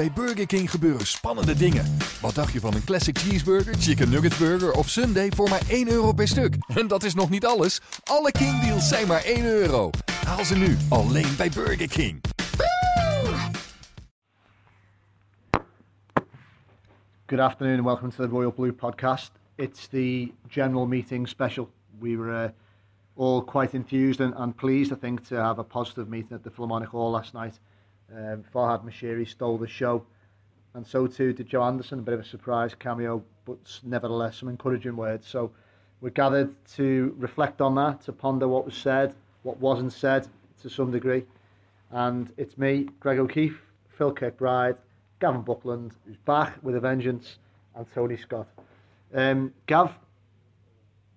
Bij Burger King gebeuren spannende dingen. Wat dacht je van een classic cheeseburger, chicken nugget burger of sundae voor maar 1 euro per stuk? En dat is nog niet alles. Alle King deals zijn maar 1 euro. Haal ze nu alleen bij Burger King. Good afternoon and welcome to the Royal Blue podcast. It's the general meeting special. We were uh, all quite enthused and, and pleased, I think, to have a positive meeting at the Philharmonic Hall last night. Um, Farhad Moshiri stole the show, and so too did Joe Anderson, a bit of a surprise cameo, but nevertheless some encouraging words. So we're gathered to reflect on that, to ponder what was said, what wasn't said to some degree. And it's me, Greg O'Keeffe, Phil Kirkbride, Gavin Buckland, who's back with a vengeance, and Tony Scott. Um, Gav,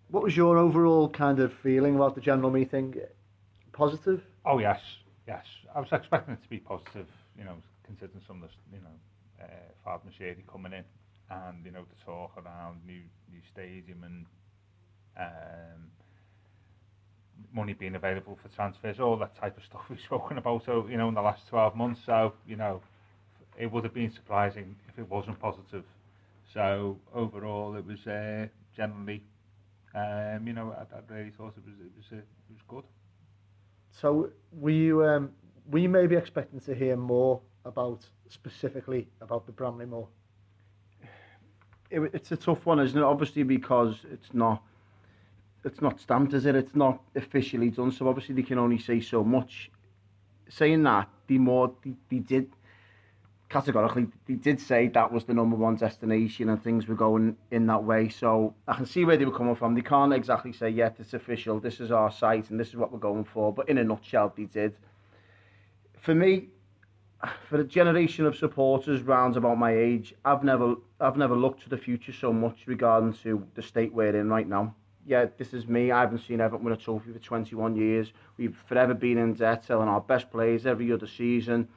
what was your overall kind of feeling about the general meeting? Positive? Oh yes, yes. I was expecting it to be positive, you know, considering some of the, you know, uh, Fab coming in and, you know, the talk around new new stadium and um, money being available for transfers, all that type of stuff we've spoken about, so, you know, in the last 12 months. So, you know, it would have been surprising if it wasn't positive. So overall, it was uh, generally, um, you know, I, I really thought it was it was uh, it was good. So we um, were you maybe expecting to hear more about specifically about the Bramley Moore? It, it's a tough one, isn't it? Obviously because it's not it's not stamped, is it? It's not officially done, so obviously they can only say so much. Saying that, the more they, they did categorically, they did say that was the number one destination and things were going in that way. So I can see where they were coming from. They can't exactly say, yeah, it's official, this is our site and this is what we're going for. But in a nutshell, they did. For me, for a generation of supporters round about my age, I've never I've never looked to the future so much regarding to the state we're in right now. Yeah, this is me. I haven't seen Everton win a trophy for 21 years. We've forever been in debt, selling our best players every other season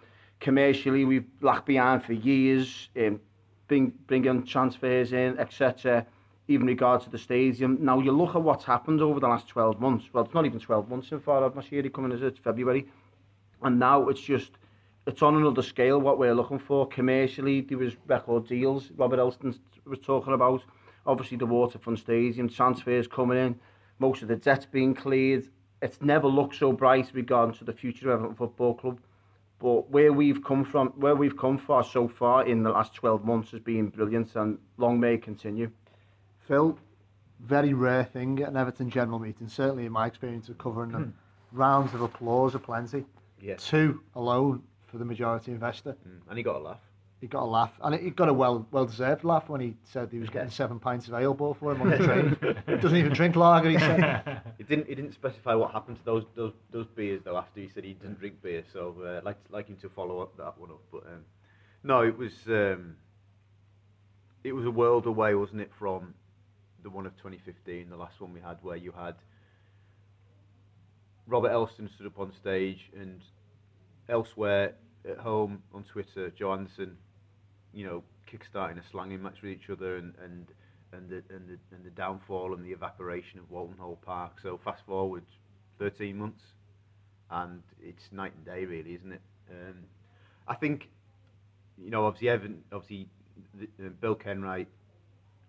commercially we've lagged behind for years, um, bring, bringing transfers in, etc. Even regard to the stadium. Now you look at what's happened over the last 12 months. Well, it's not even 12 months so far. Moshiri coming as it's February, and now it's just it's on another scale what we're looking for commercially. There was record deals. Robert Elstone was talking about. Obviously the Waterfront Stadium transfers coming in. Most of the debts being cleared. It's never looked so bright regarding to the future of Everton Football Club. But where we've come from, where we've come far so far in the last 12 months has been brilliant and long may it continue. Phil, very rare thing at an Everton general meeting, certainly in my experience of covering them. Rounds of applause are plenty. Yeah. Two alone for the majority investor. Mm. And he got a laugh. He got a laugh, and he got a well well deserved laugh when he said he was getting seven pints of ale ball for him on the train. he doesn't even drink lager. He said. He didn't. He didn't specify what happened to those those those beers though. After he said he didn't drink beer, so uh, like like him to follow up that one up. But um, no, it was um, it was a world away, wasn't it, from the one of 2015, the last one we had, where you had Robert Elstone stood up on stage and elsewhere at home on Twitter, Joe Anderson you know, kickstarting a slanging match with each other and and and the and the and the downfall and the evaporation of Walton Hall Park. So fast forward 13 months, and it's night and day, really, isn't it? Um, I think, you know, obviously Evan, obviously the, uh, Bill Kenwright,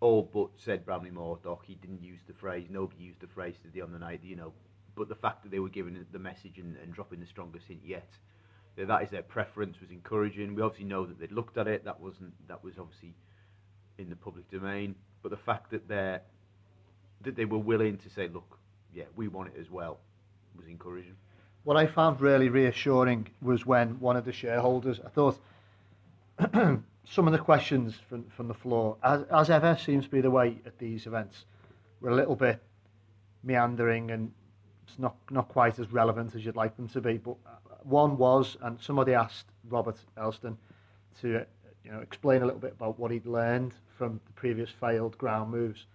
all but said Bramley Moore, Dock. He didn't use the phrase. Nobody used the phrase today on the night, you know. But the fact that they were giving the message and, and dropping the strongest hint yet that is their preference was encouraging. We obviously know that they'd looked at it. That wasn't that was obviously in the public domain. But the fact that they that they were willing to say, look, yeah, we want it as well, was encouraging. What I found really reassuring was when one of the shareholders, I thought some of the questions from, from the floor, as, as ever seems to be the way at these events, were a little bit meandering and it's not, not quite as relevant as you'd like them to be. But one was, and somebody asked Robert Elstone to you know explain a little bit about what he'd learned from the previous failed ground moves.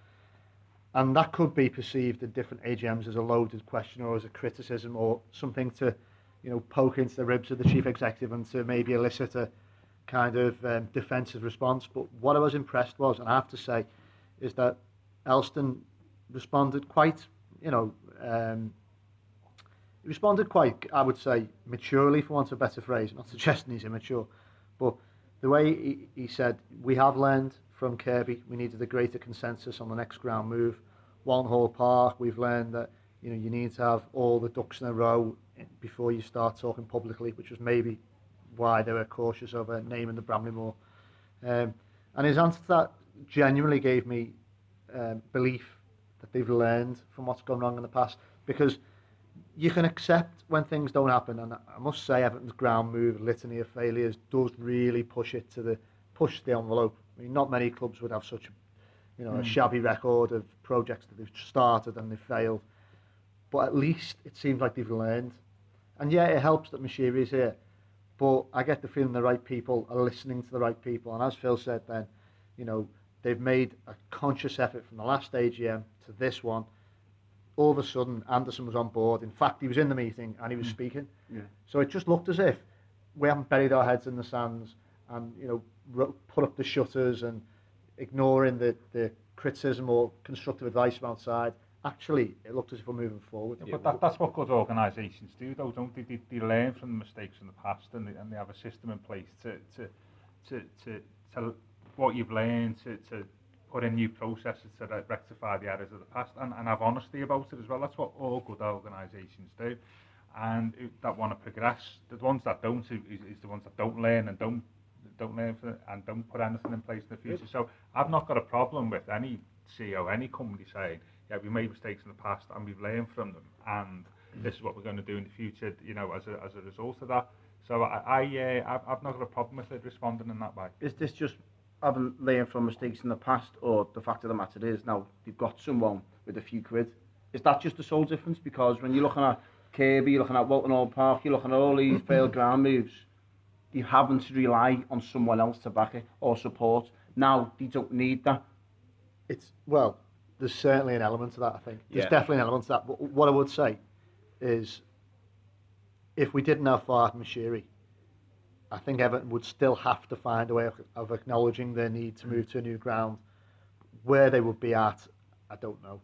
And that could be perceived in different AGMs as a loaded question or as a criticism or something to, you know, poke into the ribs of the chief executive and to maybe elicit a kind of um, defensive response. But what I was impressed was, and I have to say, is that Elstone responded quite, you know, um, he responded quite, I would say, maturely, for want of a better phrase. Not suggesting he's immature, but the way he, he said, we have learned from Kirby, we needed a greater consensus on the next ground move. Walton Hall Park, we've learned that you know you need to have all the ducks in a row before you start talking publicly, which was maybe why they were cautious over naming the Bramley Moore. Um, and his answer to that genuinely gave me um, belief that they've learned from what's gone wrong in the past because you can accept when things don't happen and I must say Everton's ground move litany of failures does really push it to the push the envelope I mean not many clubs would have such you know mm. a hmm. shabby record of projects that they've started and they've failed but at least it seems like they've learned and yeah it helps that Moshiri is here but I get the feeling the right people are listening to the right people and as Phil said then you know they've made a conscious effort from the last AGM to this one all of a sudden Anderson was on board. In fact, he was in the meeting and he was mm. speaking. Yeah. So it just looked as if we haven't buried our heads in the sands and you know put up the shutters and ignoring the, the criticism or constructive advice from outside. Actually, it looked as if we're moving forward. Yeah, but that, that's what good organisations do, though, don't they? they? They learn from the mistakes in the past and they, and they have a system in place to to to to, to what you've learned to, to put in new processes to rectify the errors of the past and, and have honesty about it as well. That's what all good organisations do. And that want to progress, the ones that don't is, is the ones that don't learn and don't don't learn for, and don't put anything in place in the future. So I've not got a problem with any CEO, any company saying, yeah, we made mistakes in the past and we've learned from them, and this is what we're going to do in the future. You know, as a as a result of that. So I, I uh, I've, I've not got a problem with it responding in that way. Is this just haven't learned from mistakes in the past, or the fact of the matter is now they've got someone with a few quid. Is that just the sole difference? Because when you're looking at Kirby, you're looking at Walton Hall Park, you're looking at all these failed ground moves, you having to rely on someone else to back it or support. Now they don't need that. It's well, there's certainly an element to that. I think there's yeah. definitely an element to that. But what I would say is, if we didn't have Farhad Moshiri, I think Everton would still have to find a way of, of acknowledging their need to move to a new ground. Where they would be at, I don't know.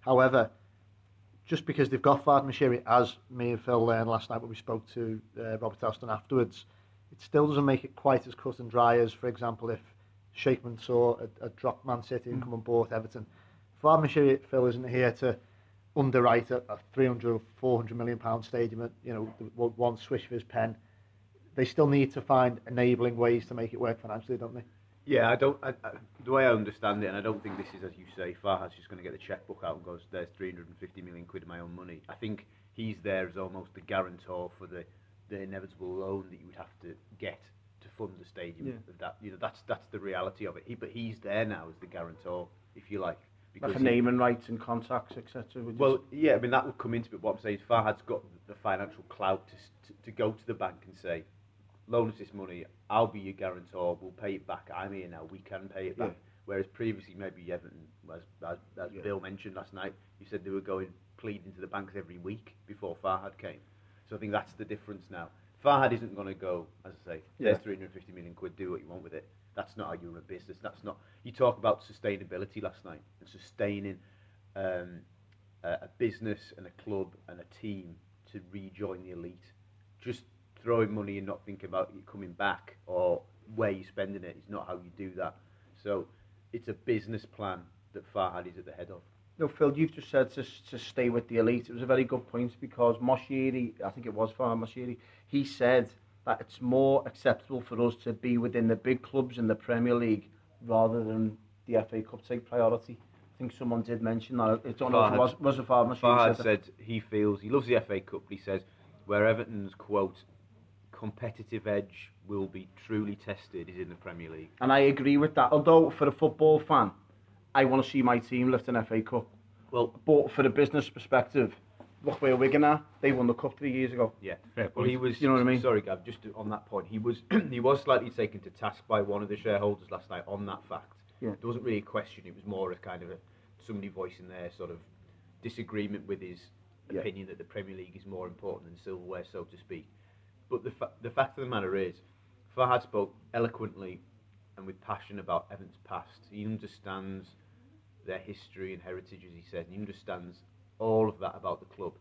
However, just because they've got Farhad Moshiri, as me and Phil learned last night when we spoke to uh, Robert Elstone afterwards, it still doesn't make it quite as cut and dry as, for example, if Sheikh Mansour had, had dropped Man City and mm. come and bought Everton. Farhad Moshiri, Phil, isn't here to underwrite a, a 300 400 million pound stadium at, you know, one swish of his pen they still need to find enabling ways to make it work financially, don't they? Yeah, I don't. I, I, the way I understand it, and I don't think this is as you say. Farhad's just going to get the checkbook out and goes, "There's 350 million quid of my own money." I think he's there as almost the guarantor for the the inevitable loan that you would have to get to fund the stadium. Yeah. That you know, that's that's the reality of it. He, but he's there now as the guarantor, if you like. Because like a naming rights and contacts, etc. Well, yeah, I mean that would come into it. What I'm saying is Farhad's got the financial clout to, to, to go to the bank and say, loan us this money, I'll be your guarantor, we'll pay it back, I'm here now, we can pay it back. Yeah. Whereas previously, maybe Everton, as, as, as yeah. Bill mentioned last night, you said they were going pleading to the banks every week before Farhad came. So I think that's the difference now. Farhad isn't going to go, as I say, there's yeah. 350 million quid, do what you want with it. That's not how you run a business. That's not. You talk about sustainability last night and sustaining um, a, a business and a club and a team to rejoin the elite. Just throwing money and not thinking about it coming back or where you're spending it is not how you do that. So it's a business plan that Farhad is at the head of. No, Phil, you've just said to, to stay with the elite. It was a very good point because Moshiri, I think it was Farhad Moshiri, he said that it's more acceptable for us to be within the big clubs in the Premier League rather than the FA Cup take priority. I think someone did mention that. I don't know if it was, was it Farhad Moshiri. Farhad said, said he feels, he loves the FA Cup, but he says where Everton's, quote, competitive edge will be truly tested is in the Premier League. And I agree with that. Although for a football fan, I want to see my team lift an FA Cup. Well, but for a business perspective, look where Wigan are. Going now. They won the cup three years ago. Yeah, fair Well, he was. You know what I mean? Sorry, Gav. Just on that point, he was he was slightly taken to task by one of the shareholders last night on that fact. Yeah. There wasn't really a question. It was more a kind of a, somebody voicing their sort of disagreement with his yeah. opinion that the Premier League is more important than silverware, so to speak. But the, fa- the fact of the matter is, Farhad spoke eloquently and with passion about Everton's past. He understands their history and heritage, as he said, and he understands all of that about the club.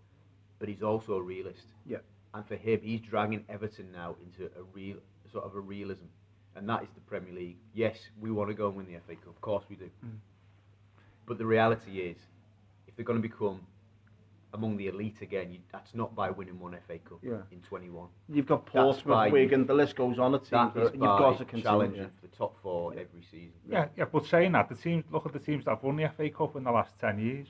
But he's also a realist. Yeah. And for him, he's dragging Everton now into a real sort of a realism. and that is the Premier League. Yes, we want to go and win the FA Cup, of course we do. Mm. But the reality is, if they're going to become among the elite again, you, that's not by winning one FA Cup Yeah. in 21. You've got Portsmouth, Wigan, the list goes on. It seems That that is you've got to continue. challenging yeah. for the top four every season. Yeah, yeah, but saying that, the teams look at the teams that have won the FA Cup in the last ten years.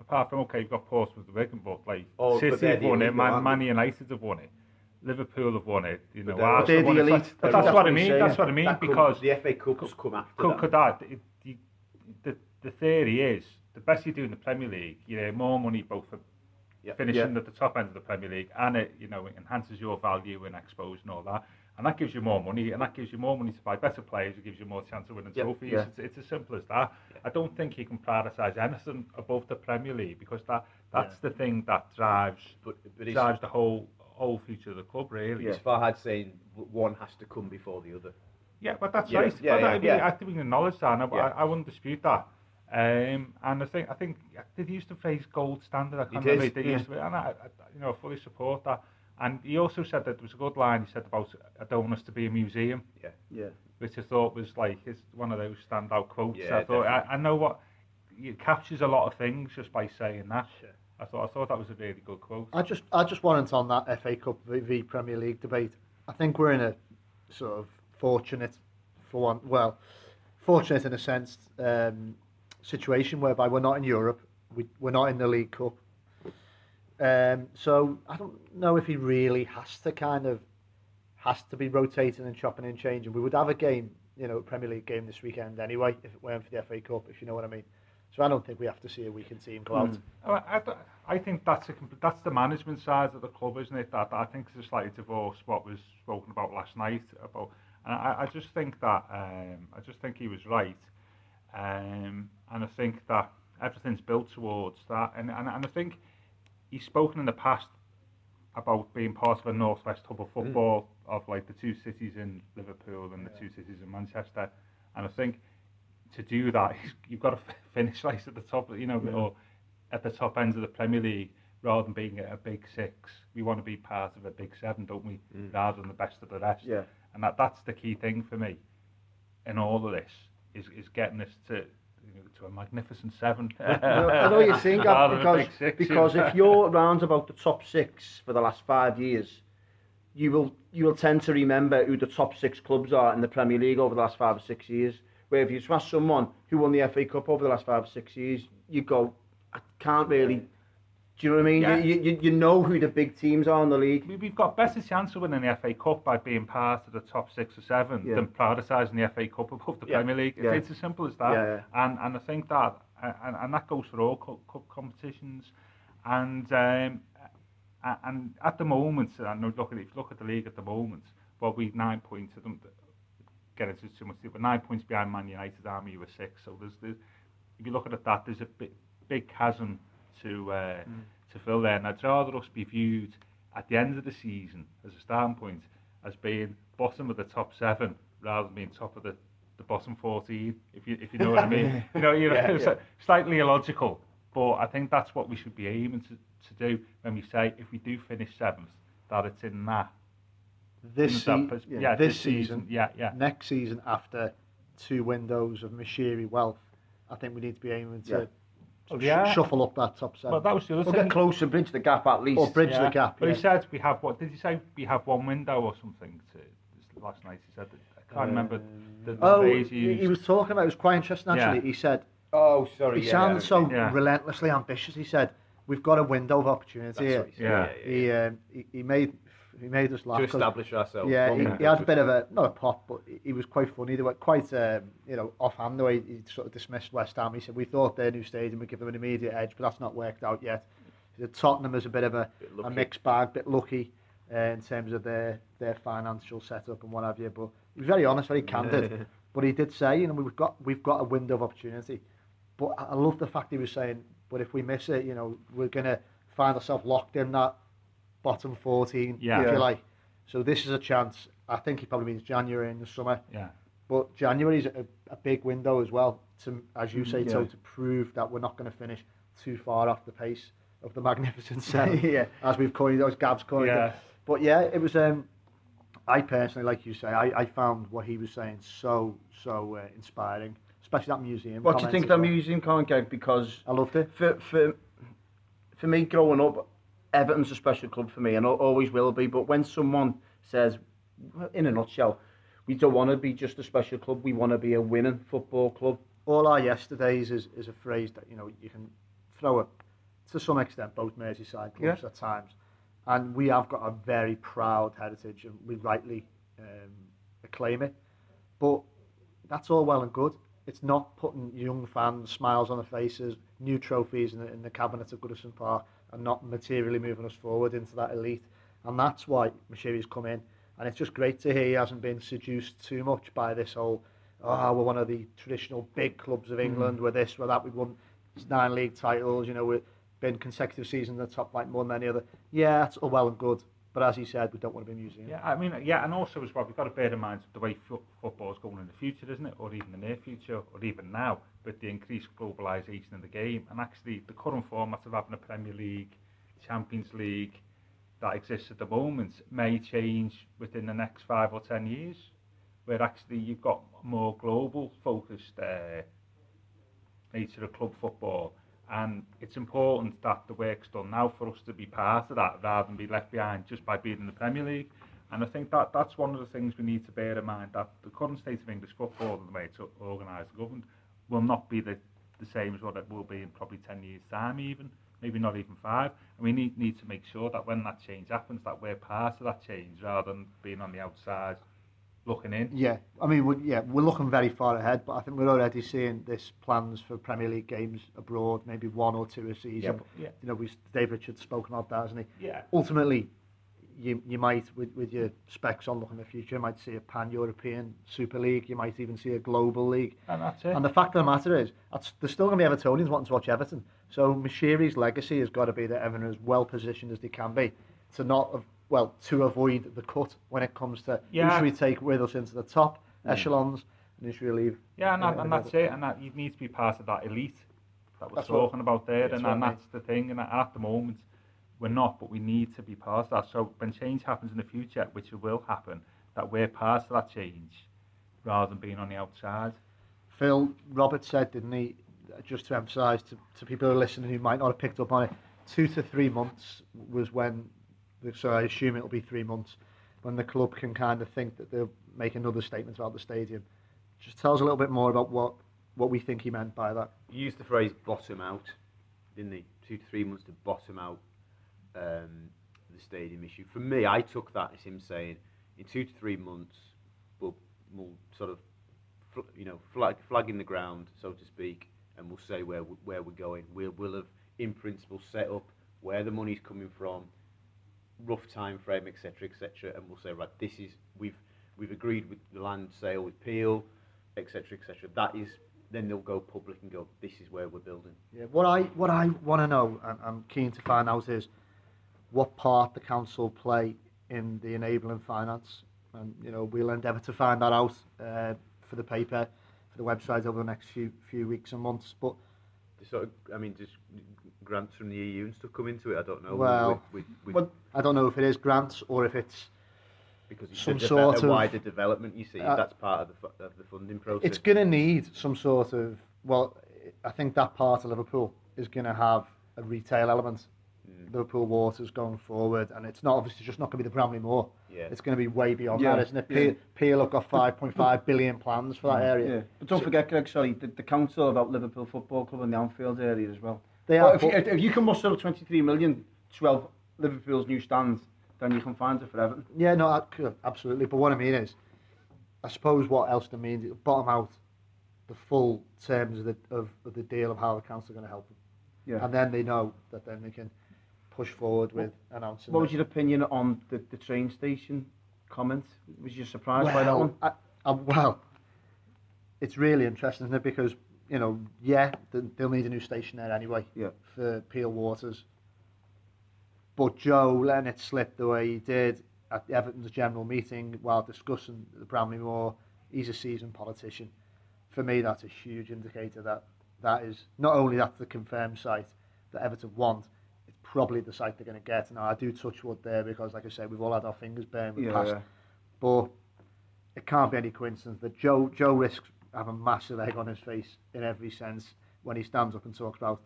Apart from okay, you've got Portsmouth, Wigan, but like Oh, City they're have won it, elite, Man, aren't Man United have won it, Liverpool have won it. You know, they're- they're won the it. elite. But They're- that's that's what I mean. Saying. That's what I mean That comes- because the FA Cup's come after could, that. could that the, the the theory is the best you do in the Premier League, you know, more money both for Yeah. finishing Yeah. at the top end of the Premier League, and it you know enhances your value and exposure and all that, and that gives you more money, and that gives you more money to buy better players, it gives you more chance of winning Yeah. trophies. It's, it's as simple as that. I don't think you can prioritise anything above the Premier League because that that's the thing that drives But, but drives the whole whole future of the club really. it's Farhad saying one has to come before the other. Yeah, but that's Yeah, right. yeah, but yeah, I, mean. I think we acknowledge that, and I. I, I wouldn't dispute that. Um, and I think I think did he use the phrase gold standard? I can't did, remember. Did he yeah. use the- and I, I, you know, fully support that. And he also said that there was a good line he said about I don't want us to be a museum, Yeah. yeah. which I thought was like his, one of those standout quotes. Yeah, I thought I. I know what it captures a lot of things just by saying that. Sure. I thought I thought that was a really good quote. I just I just wanted on that FA Cup v, v Premier League debate. I think we're in a sort of fortunate for one well fortunate in a sense um, situation whereby we're not in Europe, we, we're not in the League Cup. Um, so I don't know if he really has to kind of has to be rotating and chopping and changing. We would have a game, you know, Premier League game this weekend anyway, if it weren't for the FA Cup, if you know what I mean. So I don't think we have to see a weakened team go out. I, I, I think that's a, that's the management side of the club, isn't it? That I think is a slightly divorced what was spoken about last night about, and I, I just think that um, I just think he was right, um, and I think that everything's built towards that, and, and and I think he's spoken in the past about being part of a northwest hub of football of like the two cities in Liverpool and the two cities in Manchester, and I think to do that you've got to finish like at the top, you know, or at the top ends of the Premier League rather than being a big six. We want to be part of a big seven, don't we? Rather than the best of the rest. Yeah. And that that's the key thing for me in all of this is is getting us to to a magnificent seven. I know- I know you're saying, Gav, Rather than a because, six, because if you're around about the top six for the last five years, you will you will tend to remember who the top six clubs are in the Premier League over the last five or six years. Where if you ask someone who won the FA Cup over the last five or six years, you go, I can't really. Do you know what I mean? Yeah. You, you, you know who the big teams are in the league. We- We've got better chance of winning the FA Cup by being part of the top six or seven Yeah. than prioritising the FA Cup above the Yeah. Premier League. It's, Yeah. it's as simple as that. And and I think that and, and that goes for all cup, cup competitions. And um, and at the moment, know look at if you look at the league at the moment, well we've nine points. I don't get into too much, but nine points behind Man United, Army were six. So there's, there's if you look at it, that there's a big, big chasm to uh, to fill there. And I'd rather us be viewed at the end of the season as a starting point as being bottom of the top seven rather than being top of the, the bottom 14, if you if you know what I mean. You know, you know, Yeah, it's yeah. slightly illogical, but I think that's what we should be aiming to, to do when we say if we do finish seventh, that it's in that. This, in se- that pers- yeah, this this season, Yeah, yeah. next season after two windows of Moshiri wealth, I think we need to be aiming to Yeah. sort of Yeah. sh- shuffle up that top seven Well, that was the other We'll thing. get close and bridge the gap at least. or bridge yeah. the gap. But yeah. he said we have what? Did he say we have one window or something? To, last night he said that, I can't remember the, the Oh, phrase he he, was talking about. It was quite interesting actually. Yeah. He said Oh, sorry. he yeah, sounded yeah, so Yeah. relentlessly ambitious. He said we've got a window of opportunity That's here. what he said, Yeah. yeah, yeah, He, um, he he made he made us laugh. To establish ourselves. Yeah, he, he had a bit of a not a pop, but he- was quite funny. They were quite um, you know offhand the way he sort of dismissed West Ham. He said we thought their new stadium would give them an immediate edge, but that's not worked out yet. He said Tottenham is a bit of a, Bit a mixed bag, bit lucky uh, in terms of their their financial setup and what have you. But he was very honest, very candid. but he did say, you know, we've got we've got a window of opportunity. But I I love the fact he was saying, but if we miss it, you know, we're gonna find ourselves locked in that bottom 14, Yeah. if you like. So this is a chance. I think he probably means January in the summer, yeah. but January is a, a big window as well to, as you say, yeah. to, to prove that we're not going to finish too far off the pace of the Magnificent Seven, Yeah. as we've coined, as Gav's coined Yeah. it. But yeah, it was. Um, I personally, like you say, I, I found what he was saying so so uh, inspiring, especially that museum. What do you think as of that well. museum, Colin Gregg? Because I loved it. for for for me growing up, Everton's a special club for me and always will be. But when someone says, in a nutshell, we don't want to be just a special club, we want to be a winning football club. all our yesterdays is, is a phrase that you know you can throw at to some extent both Merseyside clubs at times, and we have got a very proud heritage and we rightly um, acclaim it. But that's all well and good. It's not putting young fans smiles on their faces, new trophies in the, in the cabinet of Goodison Park, and not materially moving us forward into that elite. And that's why Moshiri's come in. And it's just great to hear he hasn't been seduced too much by this whole, oh, we're one of the traditional big clubs of hmm. England, we're this, we're that, we've won nine league titles, you know, we've been consecutive seasons in the top like more than any other. Yeah, that's all well and good. But as he said, we don't want to be a museum. Yeah, I mean, yeah, and also as well, we've got to bear in mind the way fo- football's going in the future, isn't it? Or even the near future, or even now, with the increased globalisation of the game. And actually, the current format of having a Premier League, Champions League that exists at the moment may change within the next five or ten years, where actually you've got more global focused uh, nature of club football. And it's important that the work's done now for us to be part of that rather than be left behind just by being in the Premier League. And I think that that's one of the things we need to bear in mind that the current state of English football and the way it's organised and governed will not be the, the same as what it will be in probably 10 years' time even, maybe not even five. And we need, need to make sure that when that change happens that we're part of that change rather than being on the outside looking in. Yeah, I mean, we're, yeah, we're looking very far ahead, but I think we're already seeing this plans for Premier League games abroad, maybe one or two a season. Yeah, but- yeah. You know, we Dave Richards spoken about that, hasn't he? Yeah. Ultimately, you you might with with your specs on looking in the future, you might see a pan-European Super League, you might even see a global league. And that's it. And the fact of the matter is, that's, there's still going to be Evertonians wanting to watch Everton. So Moshiri's legacy has got to be that Everton as well positioned as they can be to not, well, to avoid the cut when it comes to Yeah. who should we take with us into the top hmm. echelons and who should we leave. Yeah, and, that, and that's it. And that you need to be part of that elite that we're That's what- talking about there. And, and that's the thing. And at the moment, we're not, but we need to be part of that. So when change happens in the future, which it will happen, that we're part of that change rather than being on the outside. Phil Robert said, didn't he, uh, just to emphasise to, to people who are listening who might not have picked up on it, two to three months was when, so I assume it'll be three months, when the club can kind of think that they'll make another statement about the stadium. Just tell us a little bit more about what, what we think he meant by that. He used the phrase bottom out, didn't he? Two to three months to bottom out um, the stadium issue. For me, I took that as him saying, in two to three months, we'll, we'll sort of, fl- you know, flag, in the ground, so to speak, and we'll say where, where we're going. We'll, we'll have, in principle, set up where the money's coming from, rough time frame, etc., etc., and we'll say, right, this is we've we've agreed with the land sale with Peel, etc., etc. That is, then they'll go public and go, this is where we're building. Yeah, what I what I want to know, and I'm keen to find out, is what part the council play in the enabling finance, and you know we'll endeavour to find that out uh, for the paper, for the website over the next few few weeks and months. But sort of, I mean, just grants from the EU and stuff come into it. I don't know. Well, with, with, but I don't know if it is grants or if it's because it's some a, sort of- wider development. You see, uh, that's part of the of the funding process. it's going to need some sort of well, I think that part of Liverpool is going to have a retail element. Mm. Liverpool Waters going forward, and it's not obviously just not going to be the Bramley Moore. Yeah. It's going to be way beyond Yeah, that, isn't it? yeah. Peel, Peel have got 5.5 billion plans for that area. Yeah. But don't forget, Greg, sorry, the, the council about Liverpool Football Club and the Anfield area as well. They Well, are, if, you, if you can muster up 23 million, 12 Liverpool's new stands, then you can find it for Everton. Yeah, no, I- absolutely. But what I mean is, I suppose what else they mean, bottom out the full terms of the, of, of the deal of how the council are going to help them. Yeah. And then they know that then they can push forward with announcing. What was that- your opinion on the, the train station comment? Was you surprised by that one? I, I, well, it's really interesting, isn't it? Because, you know, yeah, they'll need a new station there anyway Yeah. for Peel Waters. But Joe letting it slip the way he did at Everton's general meeting while discussing the Bramley Moore, he's a seasoned politician. For me, that's a huge indicator that that is not only that's the confirmed site that Everton want, probably the site they're going to get. Now, I do touch wood there because, like I said, we've all had our fingers burned with Yeah, past yeah. But it can't be any coincidence that Joe Joe risks having a massive egg on his face in every sense when he stands up and talks about,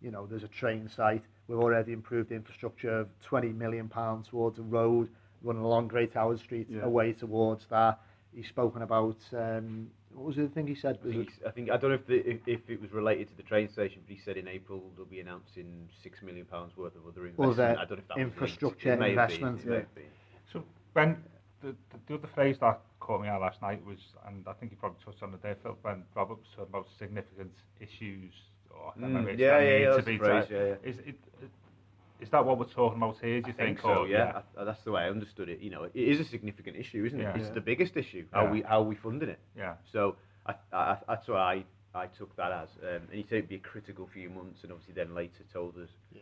you know, there's a train site, we've already improved the infrastructure of 20 million pounds towards a road running along Great Howard Street Yeah. away towards that. He's spoken about um, what was the thing he said? I think, I think I don't know if, the, if if it was related to the train station, but he said in April they'll be announcing six million pounds worth of other investment. Other I don't know if that infrastructure It may have been, investment, yeah. So when the, the, the other phrase that caught me out last night was, and I think you probably touched on it there, Phil, when Robert was talking about significant issues. Or I Mm, it's yeah, yeah, need yeah, to be phrase, yeah, yeah. Is, it, is that what we're talking about here, do you I think think? so, or, yeah. I, that's the way I understood it. You know, it is a significant issue, isn't it? Yeah. It's Yeah. the biggest issue. How Yeah. we how we funding it. Yeah. So I, I, that's what I, I took that as. Um, and he said it'd be a critical few months, and obviously then later told us Yeah.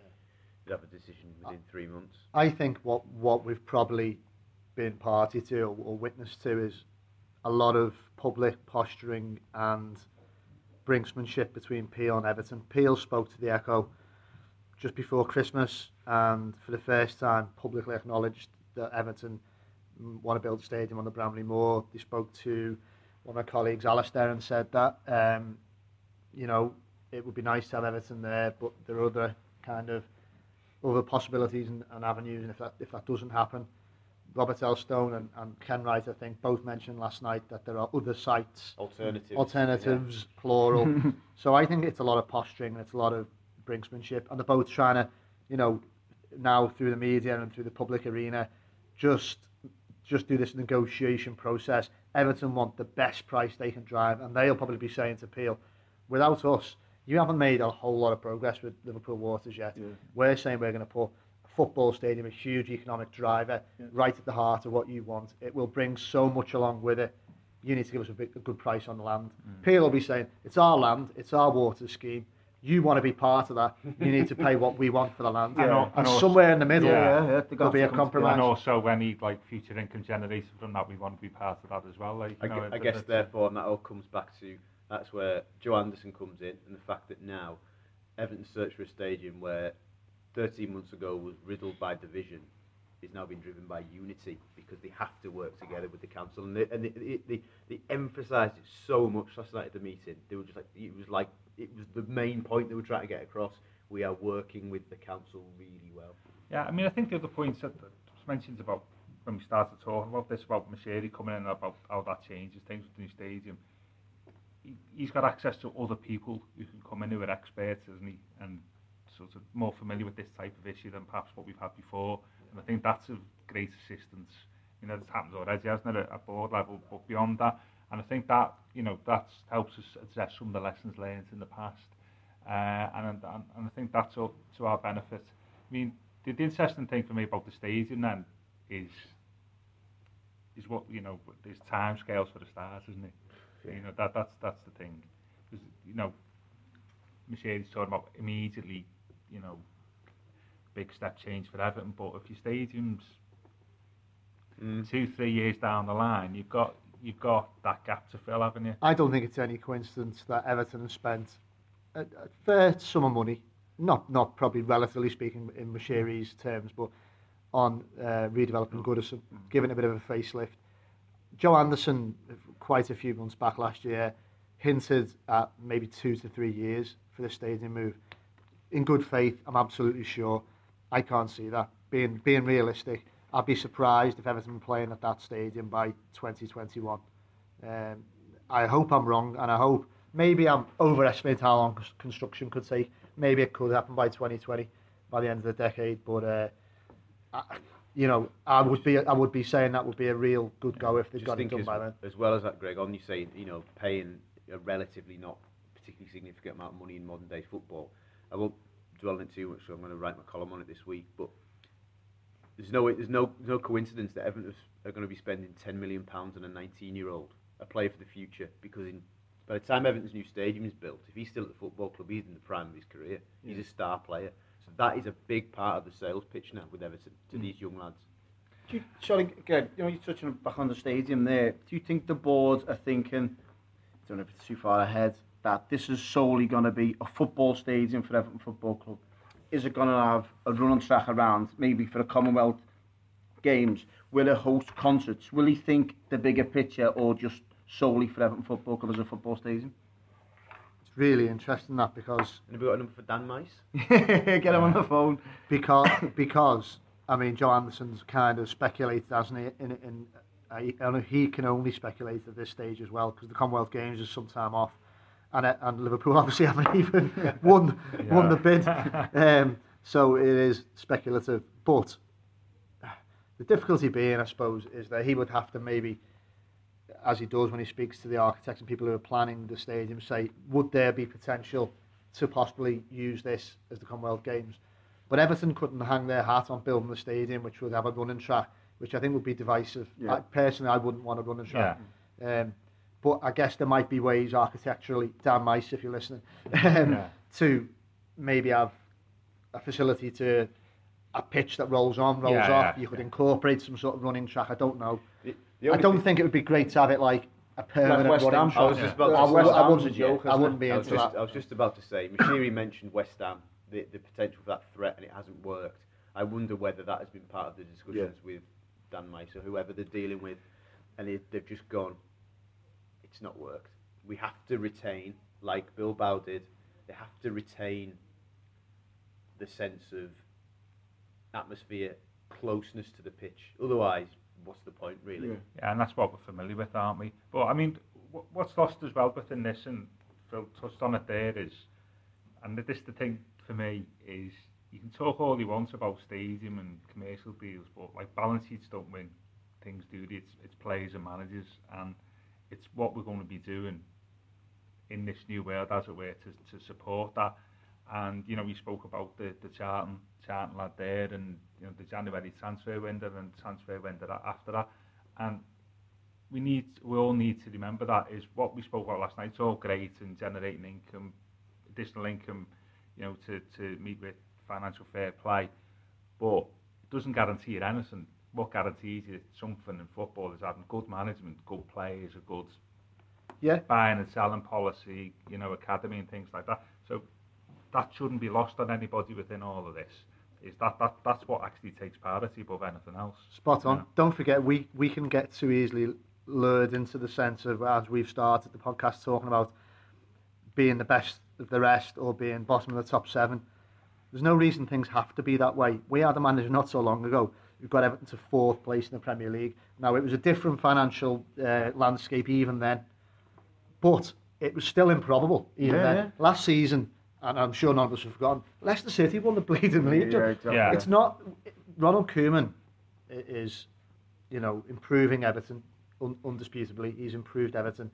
we'd have a decision within three months. I think what what we've probably been party to or, or witness to is a lot of public posturing and brinksmanship between Peel and Everton. Peel spoke to the Echo just before Christmas and for the first time publicly acknowledged that Everton want to build a stadium on the Bramley Moore. They spoke to one of my colleagues, Alistair, and said that um, you know it would be nice to have Everton there, but there are other kind of other possibilities and, and avenues, and if that if that doesn't happen, Robert Elstone and, and Kenwright, I think, both mentioned last night that there are other sites, Alternatives. alternatives, plural. so I think it's a lot of posturing and it's a lot of brinksmanship, and they're both trying to, you know, now through the media and through the public arena, just just do this negotiation process. Everton want the best price they can drive, and they'll probably be saying to Peel, without us, you haven't made a whole lot of progress with Liverpool Waters yet. Yeah. We're saying we're going to put a football stadium, a huge economic driver, Yeah. right at the heart of what you want. It will bring so much along with it. You need to give us a, big, a good price on the land. Mm. Peel will be saying, it's our land, it's our water scheme. You want to be part of that. You need to pay what we want for the land. And al- And and also- somewhere in the middle, Yeah, yeah, they there'll be a to come together. compromise. And also any like future income generated from that, we want to be part of that as well. Like, I, you gu- know, I it- guess therefore, and that all comes back to that's where Joe Anderson comes in, and the fact that now Everton's search for a stadium where 13 months ago was riddled by division is now being driven by unity because they have to work together with the council, and they, and they, they, they, they emphasised it so much last night at the meeting. They were just like it was like it was the main point they were trying to get across. We are working with the council really well. Yeah, I mean, I think the other points that was mentioned about when we started talking about this, about Moshiri coming in, about how that changes things with the new stadium. He, he's got access to other people who can come in who are experts, isn't he? And sort of more familiar with this type of issue than perhaps what we've had before. And I think that's of great assistance. You know, this happens already, hasn't it, at, board level, but beyond that. And I think that, you know, that helps us address some of the lessons learned in the past. Uh, and, and, and I think that's up to our benefit. I mean, the, the interesting thing for me about the stadium then is is what you know. There's time scales for the stars, isn't it? You know that that's that's the thing. 'Cause, you know, Mercedes talking about immediately, you know, big step change for Everton. But if your stadium's two, three years down the line, you've got you've got that gap to fill, haven't you? I don't think it's any coincidence that Everton have spent a, a fair sum of money, not not probably relatively speaking in Moshiri's terms, but on uh, redeveloping Goodison, giving it a bit of a facelift. Joe Anderson, quite a few months back last year, hinted at maybe two to three years for the stadium move. In good faith, I'm absolutely sure. I can't see that. Being being realistic, I'd be surprised if Everton were playing at that stadium by 2021. Um, I hope I'm wrong, and I hope maybe I'm overestimating how long construction could take. Maybe it could happen by 2020, by the end of the decade. But uh, I, you know, I would be I would be saying that would be a real good go if they got it done as, by then. as well as that, Greg, on you saying, you know, paying a relatively not particularly significant amount of money in modern day football. I won't dwell on it too much, so I'm going to write my column on it this week. But there's no there's no no coincidence that Everton are going to be spending 10 million pounds on a 19 year old, a player for the future, because in by the time Everton's new stadium is built, if he's still at the football club, he's in the prime of his career. He's a star player. So that is a big part of the sales pitch now with Everton to mm. these young lads. Do you, sorry, again, you know, you're touching back on the stadium there. Do you think the board are thinking, I don't know if it's too far ahead, that this is solely going to be a football stadium for Everton Football Club? Is it going to have a running track around, maybe for the Commonwealth Games, will it host concerts? Will he think the bigger picture or just solely for Everton Football Club as a football stadium? It's really interesting that because And have we got a number for Dan Meis? Get him on the phone. because because I mean Joe Anderson's kind of speculated, hasn't he? In in uh, he, and he can only speculate at this stage as well because the Commonwealth Games is some time off, and uh, and Liverpool obviously haven't even won won the bid, um, so it is speculative. But the difficulty being, I suppose, is that he would have to maybe, as he does when he speaks to the architects and people who are planning the stadium, say, would there be potential to possibly use this as the Commonwealth Games? But Everton couldn't hang their hat on building the stadium, which would have a running track, which I think would be divisive. Yeah. I, personally, I wouldn't want a running track. Um, but I guess there might be ways architecturally, Dan Meis if you're listening, um, Yeah. to maybe have a facility to a pitch that rolls on, rolls Yeah, off. yeah, you could yeah. incorporate some sort of running track. I don't know. The, the I don't thing- think it would be great to have it like a permanent West running Ham. track. I was just about I, to would- say- I Ham's wouldn't, a joke, I wouldn't be I into just, that. I was just about to say, Moshiri mentioned West Ham, the, the potential for that threat, and it hasn't worked. I wonder whether that has been part of the discussions with Dan Meis or whoever they're dealing with, and they've just gone, it's not worked. We have to retain, like Bilbao did, they have to retain the sense of atmosphere, closeness to the pitch. Otherwise, what's the point, really? Yeah. Yeah, and that's what we're familiar with, aren't we? But I mean, wh- what's lost as well within this, and Phil touched on it there, is, and this the thing for me is, you can talk all you want about stadium and commercial deals, but like balance sheets don't win things, do they? It's, it's players and managers, and it's what we're going to be doing in this new world as it were to, to support that. And you know we spoke about the the Charlton Charlton lad there and you know the January transfer window and transfer window after that. And we need we all need to remember that is what we spoke about last night. It's all great and generating income additional income you know to to meet with financial fair play but it doesn't guarantee you anything. What guarantees you something in football is having good management, good players, a good Yeah, buying and selling policy, you know, academy and things like that. So that shouldn't be lost on anybody within all of this. Is that, that that's what actually takes priority above anything else. spot on. Don't forget, we, we can get too easily lured into the sense of, as we've started the podcast talking about being the best of the rest or being bottom of the top seven. There's no reason things have to be that way. We had a manager not so long ago who got Everton to fourth place in the Premier League. Now, it was a different financial uh, landscape even then, but it was still improbable even Yeah, then. yeah. Last season, and I'm sure none of us have forgotten, Leicester City won the bleeding league. Yeah, exactly. Yeah. It's not Ronald Koeman is, you know, improving Everton un, undisputably. He's improved Everton,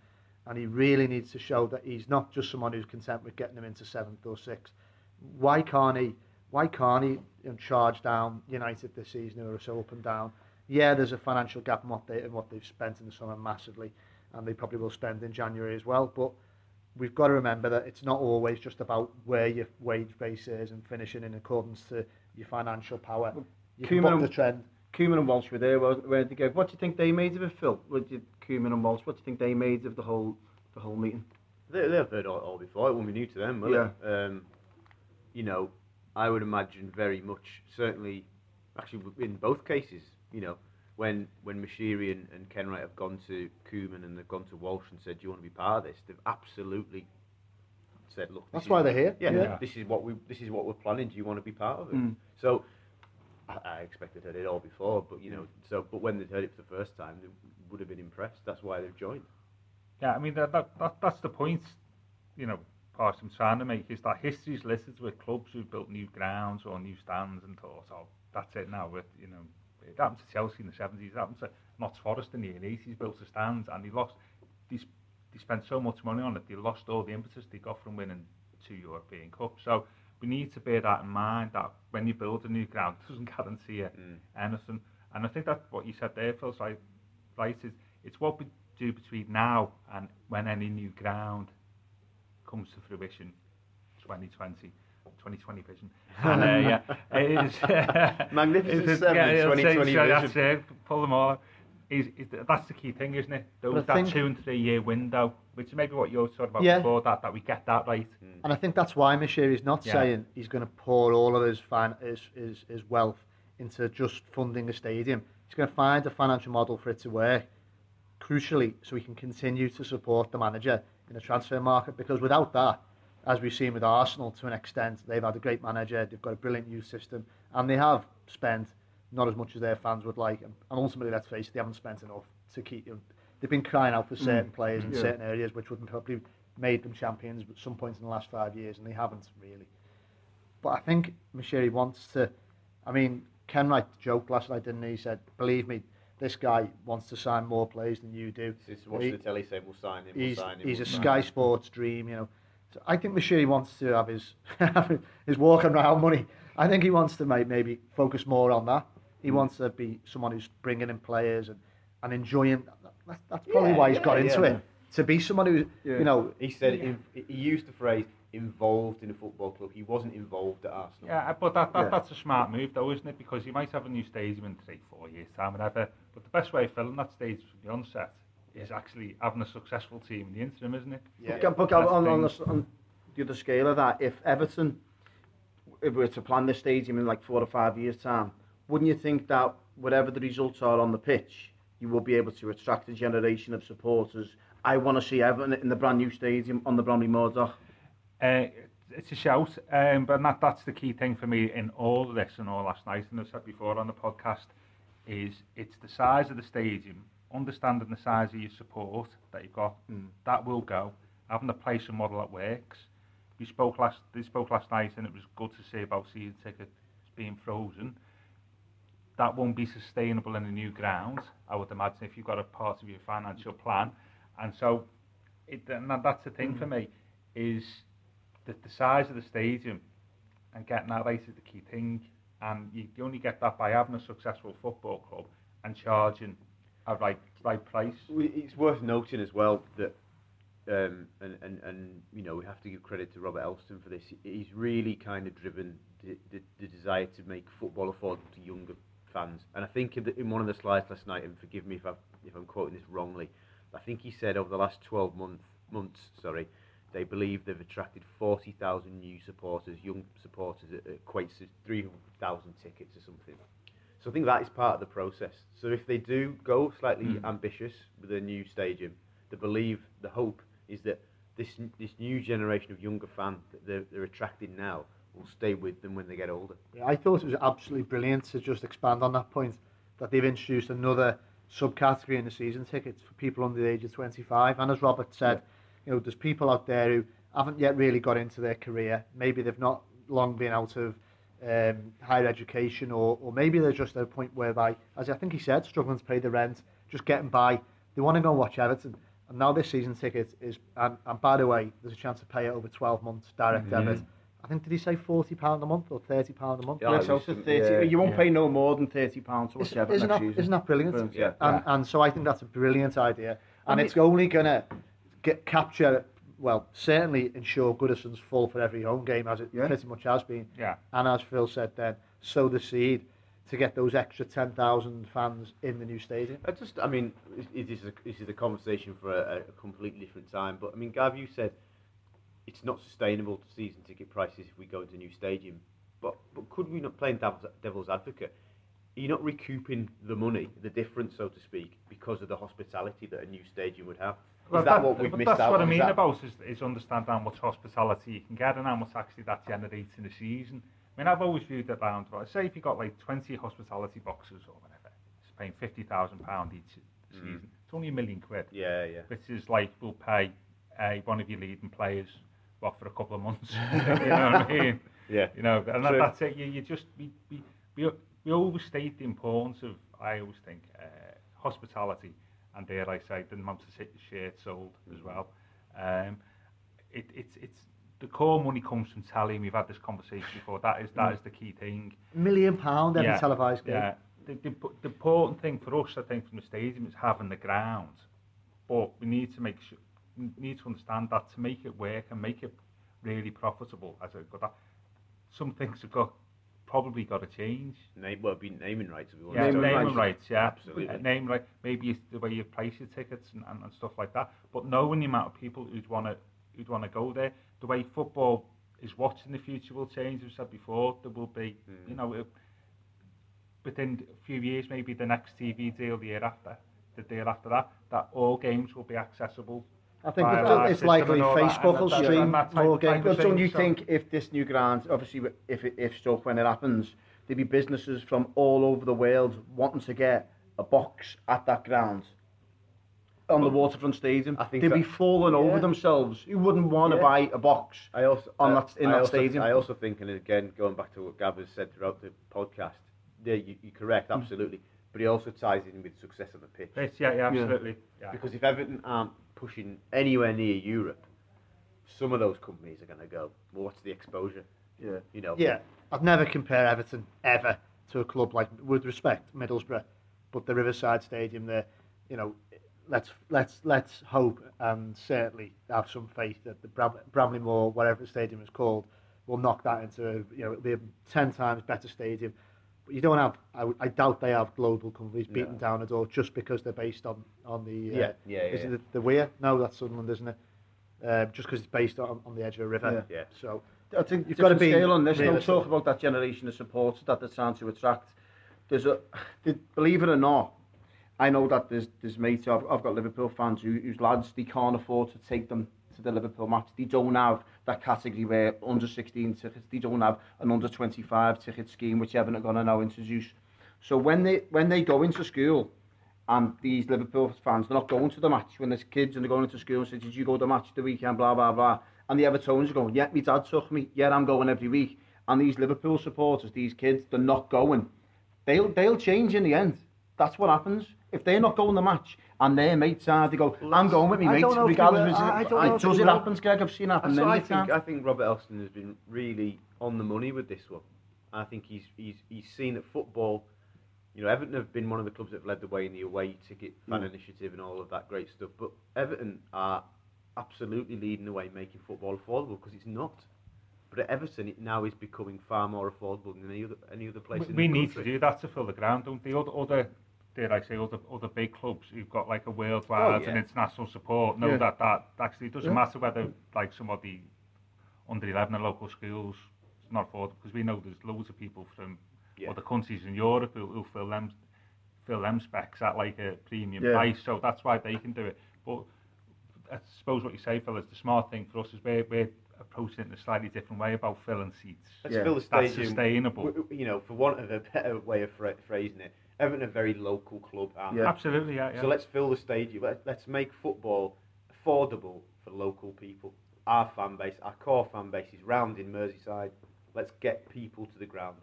and he really needs to show that he's not just someone who's content with getting them into seventh or sixth. Why can't he? Why can't he charge down United this season, who are so up and down? Yeah, there's a financial gap in what they in what they've spent in the summer massively, and they probably will spend in January as well. But we've got to remember that it's not always just about where your wage base is and finishing in accordance to your financial power. You can Koeman buck and- the trend. Koeman and Walsh were there, weren't weren't they? Gav? What do you think they made of it, Phil? What did Koeman and Walsh? What do you think they made of the whole the whole meeting? They, they've heard all, all before. It won't be new to them, will Yeah. it? Um, you know, I would imagine very much, certainly, actually in both cases, you know, when when Moshiri and, and Kenwright have gone to Koeman and they've gone to Walsh and said, "Do you want to be part of this?" They've absolutely said, "Look, this That's is- why they're here. Yeah, Yeah. this is what we this is what we're planning. Do you want to be part of it?" Mm. So. I, I expected heard it all before, but you know, so but when they heard it for the first time, they would have been impressed. That's why they've joined. Yeah, I mean that, that, that that's the point. You know, part I'm trying to make is that history's littered with clubs who've built new grounds or new stands and thought, oh, that's it now. With you know, it happened to Chelsea in the seventies. It happened to Notts Forest in the eighties. Built a stand and they lost. They, they spent so much money on it. They lost all the impetus they got from winning two European Cups. So we need to bear that in mind. That when you build a new ground, it doesn't guarantee you Mm. anything. And I think that what you said there, Phil, right, right is it's what we do between now and when any new ground comes to fruition, 2020. 2020 vision. And uh, yeah, it is Magnificent it's- seven, yeah, it's- 2020 so That's vision. it. Pull them all. Is, is that's the key thing, isn't it? Those, that think- two and three year window, which is maybe what you were talking about Yeah. before, that that we get that right. And I think that's why Moshiri's not Yeah. saying he's going to pour all of his, fan, his, his, his wealth into just funding a stadium. He's going to find a financial model for it to work, crucially, so he can continue to support the manager in the transfer market. Because without that, as we've seen with Arsenal to an extent, they've had a great manager, they've got a brilliant youth system, and they have spent not as much as their fans would like. And ultimately, let's face it, they haven't spent enough to keep. You know, they've been crying out for certain mm, players in yeah. certain areas, which would have probably made them champions at some point in the last five years, and they haven't really. But I think Moshiri wants to. I mean, Kenwright joked last night, didn't he? He said, "Believe me, this guy wants to sign more players than you do." Just watching the telly say, "We'll sign him." We'll he's sign him, he's we'll a Sky him. Sports dream, you know. So I think Moshiri wants to have his his walking around money. I think he wants to make, maybe focus more on that. He mm. wants to be someone who's bringing in players and, and enjoying. That's, that's probably yeah, why he's yeah, got into yeah. it. To be someone who, you know, he said he used the phrase involved in a football club. He wasn't involved at Arsenal. Yeah, but that, that that's a smart move, though, isn't it? Because you might have a new stadium in three, four years' time, whatever. But the best way of filling that stage from the onset is actually having a successful team in the interim, isn't it? Yeah. But, but on, on, the, on the other scale of that, if Everton if we were to plan the stadium in like four or five years' time, wouldn't you think that whatever the results are on the pitch, you will be able to attract a generation of supporters? I want to see Everton in the brand new stadium on the Bramley Moore Dock. Uh, it's a shout, um, but that, that's the key thing for me in all this and all last night, and I've said before on the podcast, is it's the size of the stadium, understanding the size of your support that you've got, mm. that will go. Having a place and model that works. We spoke last, they spoke last night, and it was good to see about season tickets being frozen. That won't be sustainable in a new ground, I would imagine, if you've got a part of your financial plan. And so, it, and that's the thing mm. for me, is the, the size of the stadium and getting that right is the key thing. And you, you only get that by having a successful football club and charging a right right price. It's worth noting as well that, um, and, and, and you know, we have to give credit to Robert Elstone for this. He's really kind of driven the, the, the desire to make football affordable to younger fans. And I think in, the, in one of the slides last night, and forgive me if, I've, if I'm quoting this wrongly, I think he said over the last 12 month, months, sorry, they believe they've attracted 40,000 new supporters, young supporters, it equates to 300,000 tickets or something. So I think that is part of the process. So if they do go slightly mm. ambitious with a new stadium, the believe, the hope is that this this new generation of younger fan that they're, they're attracting now will stay with them when they get older. Yeah, I thought it was absolutely brilliant to just expand on that point that they've introduced another subcategory in the season tickets for people under the age of 25. And as Robert said, yeah you know, there's people out there who haven't yet really got into their career. Maybe they've not long been out of um, higher education, or, or maybe they're just at a point whereby, as I think he said, struggling to pay the rent, just getting by. They want to go and watch Everton. And now this season ticket is, and, and by the way, there's a chance to pay it over 12 months, direct mm-hmm. debit. I think did he say forty pound a month or thirty pound a month? Yeah, so 30, yeah, you won't yeah. pay no more than thirty pounds to watch Everton isn't next that, season. Isn't that brilliant? brilliant yeah. And, and so I think that's a brilliant idea, and I mean, it's only gonna get capture well, certainly ensure Goodison's full for every home game, as it yeah. pretty much has been. Yeah. And as Phil said then, sow the seed to get those extra 10,000 fans in the new stadium. I just, I mean, it is a, this is a conversation for a, a completely different time, but I mean, Gav, you said it's not sustainable to season ticket prices if we go into a new stadium, but, but could we not, play devil's, devil's advocate, are you not recouping the money, the difference, so to speak, because of the hospitality that a new stadium would have? Well, is that, that, what we've missed that's out what on? I mean that... about is, is understand how much hospitality you can get and how much actually that generates in the season. I mean, I've always viewed it around, say if you got like 20 hospitality boxes or whatever, it's paying £50,000 each mm. season. It's only a million quid. Yeah, yeah. Which is like, we'll pay uh, one of your leading players, what, for a couple of months. you know what I mean? Yeah. You know, and that, that's it. You, you just, we, we, we, we overstate the importance of, I always think, uh, hospitality and dare I say, the Manchester shirt sold as well. Um, it, it's it's the core money comes from telly. We've had this conversation before. That is that is the key thing. Million pound every yeah, televised game. Yeah. The, the, the important thing for us, I think, from the stadium is having the ground. But we need to make sure, we need to understand that to make it work and make it really profitable as a good. Some things have got probably got to change. Name, well, be naming rights. If yeah, naming rights. rights, yeah, absolutely. Uh, name right, maybe it's the way you price your tickets and, and, and stuff like that. But knowing the amount of people who'd want to who'd want to go there, the way football is watched in the future will change. As I said before, there will be, mm. you know, it, within a few years, maybe the next TV deal the year after, the deal after that, that all games will be accessible. I think it's, our it's likely and all that, Facebook will stream more games. But don't you so- think if this new ground, obviously if if Stoke when it happens, there'd be businesses from all over the world wanting to get a box at that ground on the waterfront stadium. I think they'd be that- falling over themselves. You wouldn't want to Yeah. buy a box. I also on that- in I that also, stadium. I also think, and again, going back to what Gav has said throughout the podcast, yeah, you, you're correct, Mm. Absolutely. But he also ties in with success on the pitch. Yes, yeah, yeah, absolutely. Yeah. Because if Everton aren't pushing anywhere near Europe, some of those companies are going to go. Well, what's the exposure? Yeah. You know. Yeah, I'd never compare Everton ever to a club like, with respect, Middlesbrough, but the Riverside Stadium there, you know, let's let's let's hope and certainly have some faith that the Bram- Bramley Moore, whatever the stadium is called, will knock that into a, you know it'll be a ten times better stadium. But you don't have, I, I doubt they have global companies beating No. down the door just because they're based on on the uh, Yeah, yeah, is yeah. it the, the Wear? No, that's Sunderland, isn't it? Uh, just because it's based on, on the edge of a river. Yeah. Yeah. So I think You've you've gotta be scale on this. Don't realistic. talk about that generation of supporters that they're trying to attract. There's a, believe it or not, I know that there's there's mates. I've, I've got Liverpool fans who, whose lads they can't afford to take them to the Liverpool match. They don't have that category where under 16 tickets, they don't have an under 25 ticket scheme, which Everton are going to now introduce. So when they when they go into school, and these Liverpool fans, they're not going to the match when there's kids and they're going into school and say, did you go to the match the weekend, blah, blah, blah. And the Evertonians are going, yeah, my dad took me, yeah, I'm going every week. And these Liverpool supporters, these kids, they're not going. They'll, they'll change in the end. That's what happens. If they're not going to the match and their mates are, they go, I'm going with me I mates, don't know regardless will. of I- I don't know if Does it happen, Greg? I've seen it happen So many I think times. I think Robert Elstone has been really on the money with this one. I think he's he's he's seen that football. You know, Everton have been one of the clubs that have led the way in the away ticket fan Mm. initiative and all of that great stuff. But Everton are absolutely leading the way, making football affordable because it's not. But at Everton, it now is becoming far more affordable than any other any other place. we, in we the need to do that to fill the ground, don't they? Other, other dare I say, other, other big clubs who've got like a worldwide Oh, yeah. and international support know Yeah. that that actually doesn't Yeah. matter whether like somebody under 11 in local schools it's not affordable because we know there's loads of people from other countries in Europe who, who fill them fill them specs at like a premium price, so that's why they can do it. But I suppose what you say, is the smart thing for us is we're, we're approaching it in a slightly different way about filling seats. Let's fill the stadium, That's sustainable. You know, for want of a better way of phra- phrasing it, Everton are a very local club. aren't they? Yeah. Absolutely, yeah. yeah. So let's fill the stadium. Let, let's make football affordable for local people. Our fan base, our core fan base is round in Merseyside. Let's get people to the ground.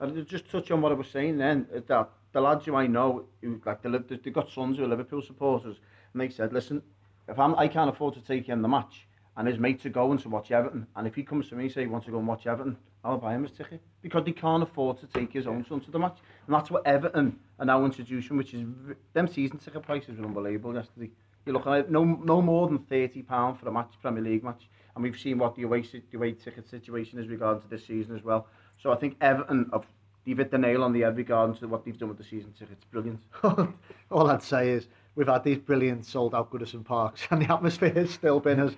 And just touch on what I was saying then, uh, that the lads who I know, who like they live, they've got sons who are Liverpool supporters, and they said, listen, if I'm, I can't afford to take him the match, and his mates are going to watch Everton, and if he comes to me and say he wants to go and watch Everton, I'll buy him his ticket because he can't afford to take his own son to the match, and that's what Everton are now introducing, which is them season ticket prices were unbelievable yesterday. You're looking at no no more than thirty pound for a match, Premier League match, and we've seen what the away the away ticket situation is regarding to this season as well. So I think Everton have they've hit the nail on the head regarding to what they've done with the season tickets. Brilliant. All I'd say is we've had these brilliant sold out Goodison Parks and the atmosphere has still been as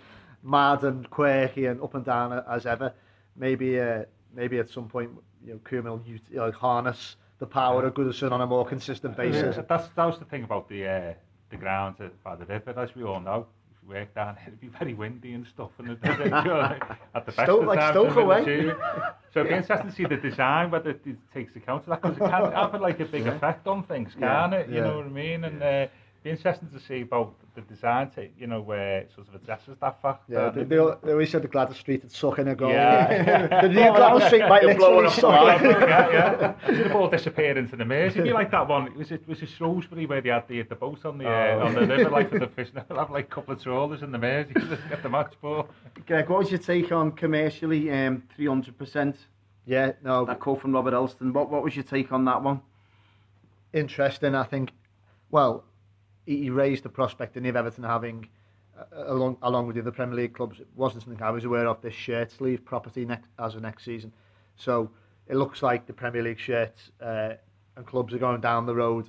mad and quirky and up and down as ever. Maybe uh, maybe at some point you know will you know, harness the power of Goodison on a more consistent basis. Yeah, that's that was the thing about the uh, the ground by the river, as we all know. If you work down it'd be very windy and stuff, and it, it, at the best Stoke- of like times, Stoke the away. So it'd be interesting to see the design, whether it takes account of that, because it can have like a big effect on things, can it? You yeah. know what I mean? And uh, be interesting to see about the design, to, you know, where it sort of addresses that fact. Yeah, uh, they, they, they always said the Gwladys Street had suck in a goal. Yeah. the new Gwladys Street might You're blowing literally up suck yeah, yeah. Should have all disappeared into the Mersey. It'd be like that one. Was it was it Shrewsbury where they had the the boat on the uh, Oh. on the river like for the fish? They'll have like a couple of trawlers in the Mersey just get the match ball. Greg, what was your take on commercially um, 300%? Yeah, no, That quote from Robert Elstone. What what was your take on that one? interesting. I think, well, he, raised the prospect of Everton having, uh, along along with the other Premier League clubs, it wasn't something I was aware of. This shirt sleeve property next as of next season, so it looks like the Premier League shirts uh, and clubs are going down the road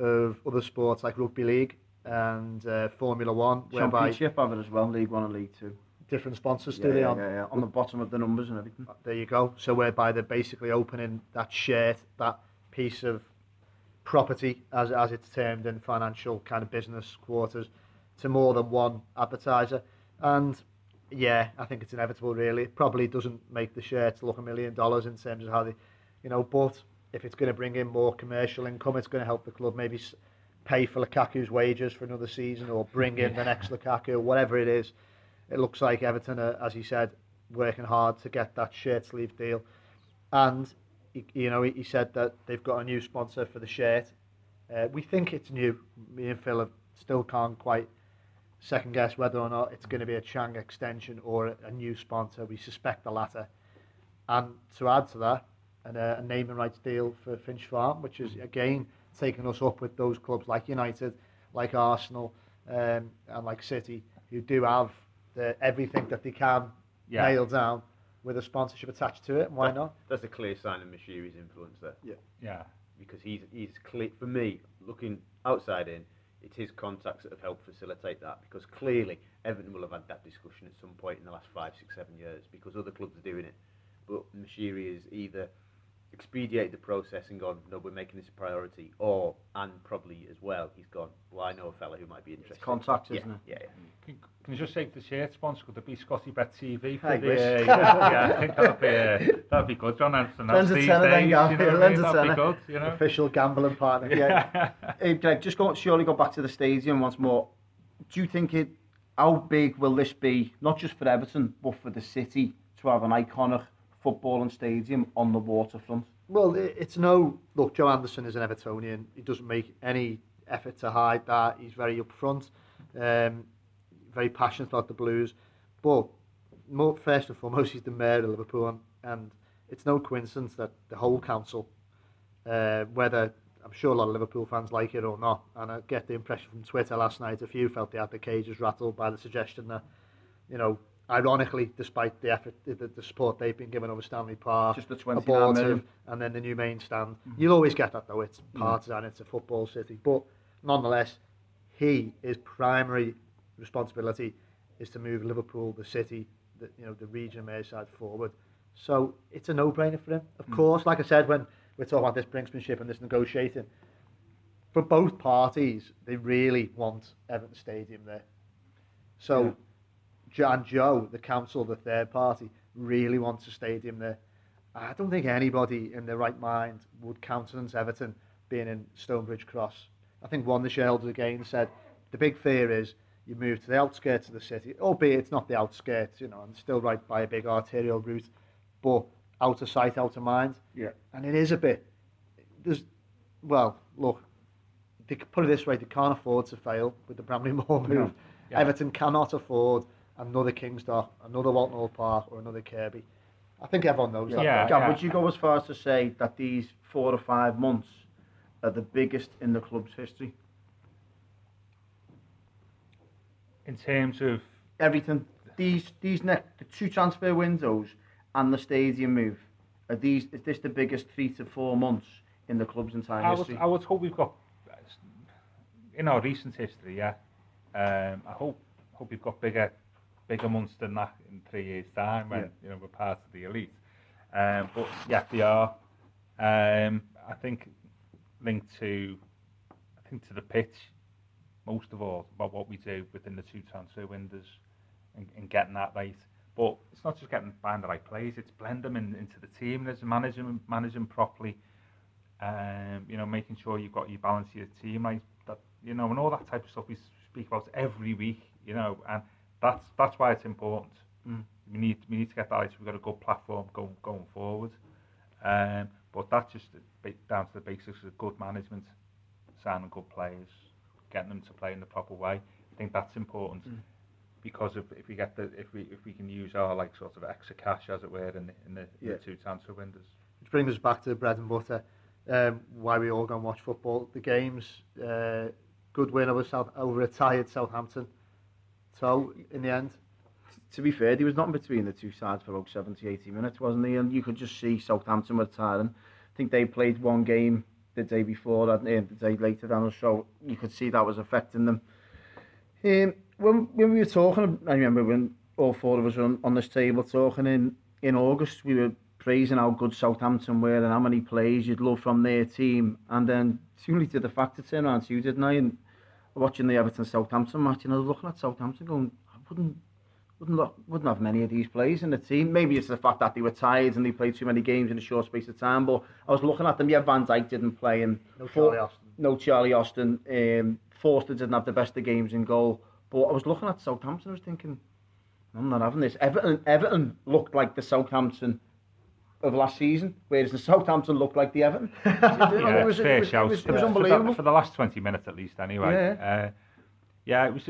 of other sports like rugby league and uh, Formula One, whereby Championship have it as well, League One and League Two. different sponsors Yeah, do they yeah, on yeah, yeah. On the bottom of the numbers and everything. There you go. So whereby they're basically opening that shirt that piece of property, as as it's termed in financial kind of business quarters, to more than one advertiser. And yeah, I think it's inevitable. Really, it probably doesn't make the shirts look a million dollars in terms of how they, you know, but if it's going to bring in more commercial income, it's going to help the club maybe pay for Lukaku's wages for another season or bring in the next Lukaku, whatever it is. It looks like Everton, are, as he said, working hard to get that shirt sleeve deal. And, he, you know, he, he said that they've got a new sponsor for the shirt. Uh, we think it's new. Me and Phil have, still can't quite second guess whether or not it's going to be a Chang extension or a, a new sponsor. We suspect the latter. And to add to that, and a, a naming rights deal for Finch Farm, which is again taking us up with those clubs like United, like Arsenal, um, and like City, who do have the, everything that they can Yeah. nail down with a sponsorship attached to it. Why That- not? That's a clear sign of Moshiri's influence there. Yeah. Yeah. Because he's he's clear for me looking outside in it's his contacts that have helped facilitate that because clearly Everton will have had that discussion at some point in the last five six seven years because other clubs are doing it but Moshiri is either expediated the process and gone no we're making this a priority or and probably as well he's gone well I know a fella who might be interested contacts, yeah, isn't it? yeah, yeah. Can, can you just say the shirt sponsor? Could it be Scotty Bet TV? For I the, wish. Uh, yeah, yeah, I think that'd be, uh, that'd be good. John Anderson. Lends a these tenner days, Gav. you know what I mean? a That'd be tenner. good, you know? Official gambling partner. Yeah. Hey, Greg, just go, surely go back to the stadium once more. Do you think it? How big will this be? Not just for Everton, but for the city to have an iconic footballing stadium on the waterfront. Well, it's no. Look, Joe Anderson is an Evertonian. He doesn't make any effort to hide that. He's very upfront, um, very passionate about the Blues. But more, first and foremost, he's the mayor of Liverpool, and, and it's no coincidence that the whole council, uh, whether I'm sure a lot of Liverpool fans like it or not, and I get the impression from Twitter last night, a few felt they had the cages rattled by the suggestion that, you know, ironically, despite the effort, the, the support they've been given over Stanley Park, Just the a 29 board million. and then the new main stand. Mm-hmm. You'll always get that though. It's mm-hmm. partisan. It's a football city, but nonetheless, he his primary responsibility is to move Liverpool, the city, the you know the region of Merseyside forward. So it's a no-brainer for him. Of mm-hmm. course, like I said, when we're talking about this brinksmanship and this negotiating, for both parties, they really want Everton Stadium there. So, Jo- and Joe, the council, the third party, really wants a stadium there. I don't think anybody in their right mind would countenance Everton being in Stonebridge Cross. I think one of the shareholders again said the big fear is you move to the outskirts of the city, albeit it's not the outskirts, you know, and still right by a big arterial route, but out of sight, out of mind. Yeah. And it is a bit. There's, well, look, they, could put it this way, they can't afford to fail with the Bramley Moore move. Yeah. Everton cannot afford another Kings Dock, another Walton Hall Park, or another Kirkby. I think everyone knows that. Yeah. Gav, would you go as far as to say that these four or five months are the biggest in the club's history? In terms of Everything. These these next the two transfer windows and the stadium move. Are these is this the biggest three to four months in the club's entire I would, history? I would hope we've got in our recent history, yeah. Um, I hope hope we've got bigger bigger months than that in three years' time when Yeah. you know we're part of the elite. Um, but yeah, they are. Um, I think linked to I think to the pitch most of all about what we do within the two transfer windows and, and getting that right. But it's not just getting buying the right players; it's blend them in, into the team. There's managing managing properly um, you know, making sure you've got your balance of your team right, that you know, and all that type of stuff we speak about every week, you know, and that's that's why it's important. Mm. We need we need to get that right. So we've got a good platform going going forward. Um, but that's just down to the basics of good management, signing good players, getting them to play in the proper way. I think that's important Mm. because if, if we get the if we if we can use our like sort of extra cash as it were in the in the, in Yeah. the two transfer windows. Which brings us back to the bread and butter. Um, why we all go and watch football. The games, uh, good win over South over a tired Southampton. So in the end, to be fair, there was nothing between the two sides for about 70, 80 minutes, wasn't there? And you could just see Southampton were tiring. I think they played one game the day before, and the day later, and so you could see that was affecting them. Um, when when we were talking, I remember when all four of us were on, on this table talking in in August, we were praising how good Southampton were and how many players you'd love from their team. And then soon did the fact to turn around to you, didn't I? And watching the Everton Southampton match, and I was looking at Southampton going, I wouldn't wouldn't look, wouldn't have many of these players in the team. Maybe it's the fact that they were tired and they played too many games in a short space of time. But I was looking at them. Yeah, Van Dijk didn't play, and No Charlie Austin. no Charlie Austin. Um, Forster didn't have the best of games in goal. But I was looking at Southampton. I was thinking, I'm not having this. Everton, Everton looked like the Southampton of last season, whereas the Southampton looked like the Everton. yeah, it was, fair it was, shout. It was, it for, was the- for the- For the, last 20 minutes at least, anyway. Yeah. Uh, yeah, it was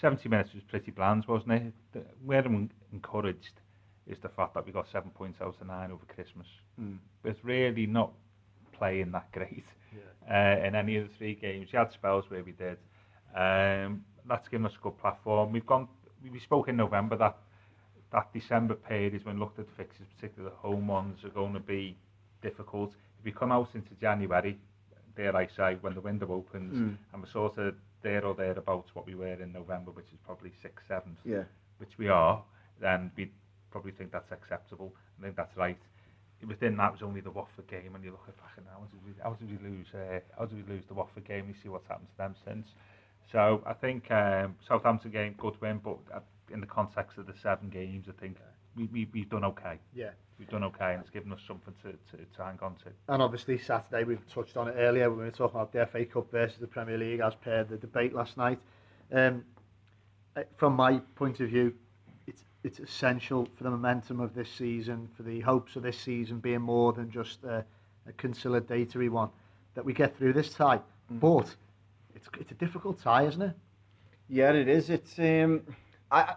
70 minutes was pretty bland, wasn't it? The, where I'm encouraged is the fact that we got seven points out of nine over Christmas. Mm. It's really not playing that great uh, in any of the three games. You had spells where we did. Um, that's given us a good platform. We've gone. We we spoke in November that that December period is when looked at the fixtures, particularly the home ones, are going to be difficult. If we come out into January, dare I say, when the window opens, Mm. and we're sort of there or thereabouts what we were in November, which is probably sixth, seventh, Yeah. which we are, then we probably think that's acceptable. I think that's right. Within that was only the Watford game, and you look at back and how did we how did we lose? Uh, how did we lose the Watford game? You see what's happened to them since. So I think um, Southampton game good win, but uh, in the context of the seven games, I think we, we we've done okay. Yeah. We've done okay, and it's given us something to, to, to hang on to. And obviously Saturday, we've touched on it earlier when we were talking about the FA Cup versus the Premier League as per the debate last night. Um, uh, from my point of view, it's it's essential for the momentum of this season, for the hopes of this season being more than just a, a conciliatory one, that we get through this tie. But it's it's a difficult tie, isn't it? Yeah, it is. It's um, I,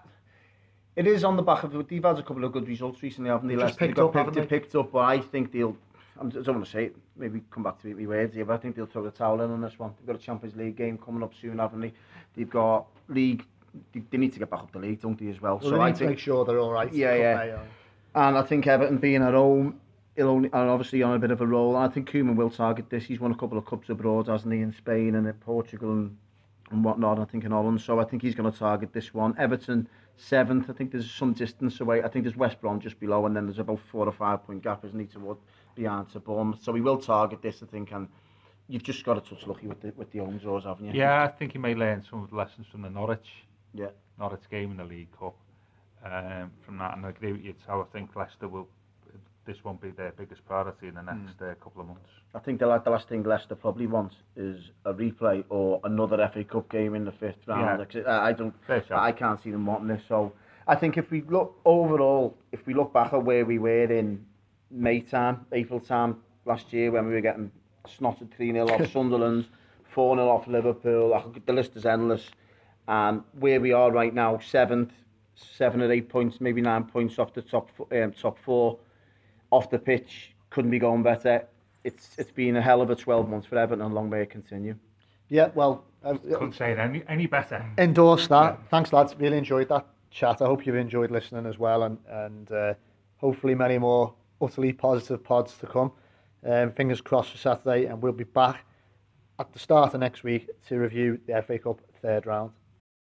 it is on the back of. They've had a couple of good results recently, haven't they? Just picked got up, picked, they? picked up, but I think they'll. I'm- I don't want to say it. Maybe come back to me words here, but I think they'll throw the towel in on this one. They've got a Champions League game coming up soon, haven't they? They've got league. They, they need to get back up the league, don't they, as well? Well, so they I think make sure they're all right. Yeah, yeah. And I think Everton being at home, he'll only, and obviously on a bit of a roll. I think Koeman will target this. He's won a couple of cups abroad, hasn't he, in Spain and in Portugal and, and whatnot, I think in Holland. So I think he's going to target this one. Everton, seventh. I think there's some distance away. I think there's West Brom just below, and then there's about four or five point gap, isn't he, toward behind to Bournemouth. So he will target this, I think, and you've just got to touch lucky with the, with the home draws, haven't you? Yeah, I think he may learn some of the lessons from the Norwich Yeah. Norwich game in the League Cup. Um, from that, and I agree with you. So I think Leicester will. This won't be their biggest priority in the next uh, couple of months. I think the, the last thing Leicester probably wants is a replay or another FA Cup game in the fifth round. Yeah. 'Cause I I don't, I can't see them wanting this. So I think if we look overall, if we look back at where we were in May time, April time last year when we were getting snotted 3 0 off Sunderland, 4 0 off Liverpool, the list is endless. And where we are right now, seventh, seven or eight points, maybe nine points off the top um, top four, off the pitch, couldn't be going better. It's it's been a hell of a 12 months for Everton and long may it continue. yeah, well, uh, Couldn't say it any any better. endorse that. Thanks, lads. Really enjoyed that chat. I hope you've enjoyed listening as well, and and uh, hopefully many more utterly positive pods to come. Um, fingers crossed for Saturday, and we'll be back at the start of next week to review the FA Cup third round.